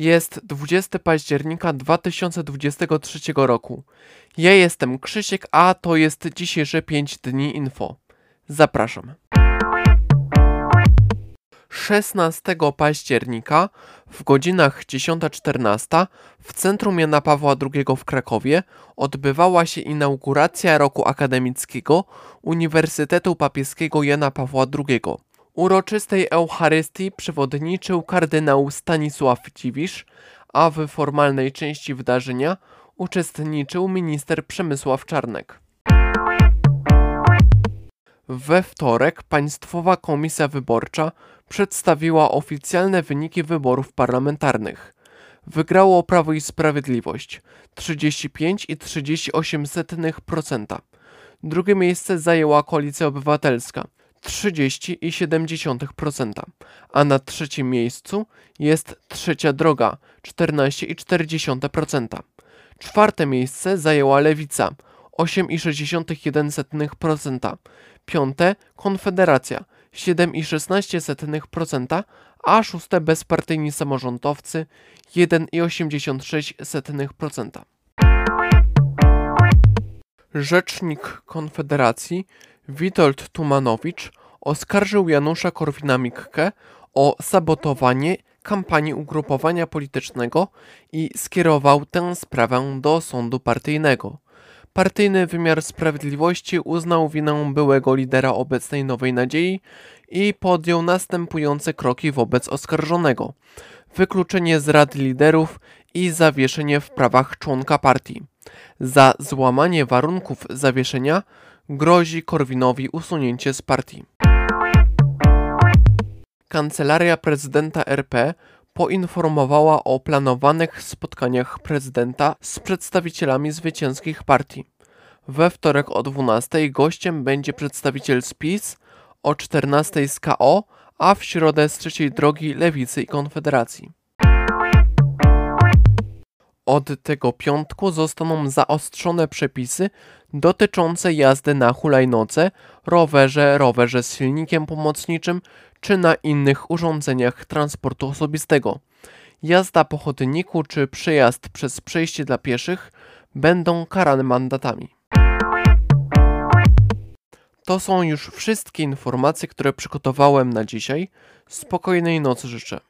Jest 20 października 2023 roku. Ja jestem Krzysiek, a to jest dzisiejsze 5 dni info. Zapraszam. 16 października w godzinach 10.14 w Centrum Jana Pawła II w Krakowie odbywała się inauguracja roku akademickiego Uniwersytetu Papieskiego Jana Pawła II. Uroczystej Eucharystii przewodniczył kardynał Stanisław Dziwisz, a w formalnej części wydarzenia uczestniczył minister Przemysław Czarnek. We wtorek Państwowa Komisja Wyborcza przedstawiła oficjalne wyniki wyborów parlamentarnych. Wygrało Prawo i Sprawiedliwość 35,38%. Drugie miejsce zajęła Koalicja Obywatelska 30,7%, a na trzecim miejscu jest Trzecia Droga 14,4%. Czwarte miejsce zajęła Lewica 8,61%, piąte Konfederacja 7,16%, a szóste bezpartyjni samorządowcy 1,86%. Rzecznik Konfederacji Witold Tumanowicz oskarżył Janusza Korwina-Mikke o sabotowanie kampanii ugrupowania politycznego i skierował tę sprawę do sądu partyjnego. Partyjny wymiar sprawiedliwości uznał winę byłego lidera obecnej Nowej Nadziei i podjął następujące kroki wobec oskarżonego: wykluczenie z rad liderów i zawieszenie w prawach członka partii. Za złamanie warunków zawieszenia grozi Korwinowi usunięcie z partii. Kancelaria prezydenta RP poinformowała o planowanych spotkaniach prezydenta z przedstawicielami zwycięskich partii. We wtorek o 12 gościem będzie przedstawiciel z PiS, o 14 z KO, a w środę z trzeciej drogi Lewicy i Konfederacji. Od tego piątku zostaną zaostrzone przepisy dotyczące jazdy na hulajnodze, rowerze, rowerze z silnikiem pomocniczym czy na innych urządzeniach transportu osobistego. Jazda po chodniku czy przejazd przez przejście dla pieszych będą karane mandatami. To są już wszystkie informacje, które przygotowałem na dzisiaj. Spokojnej nocy życzę.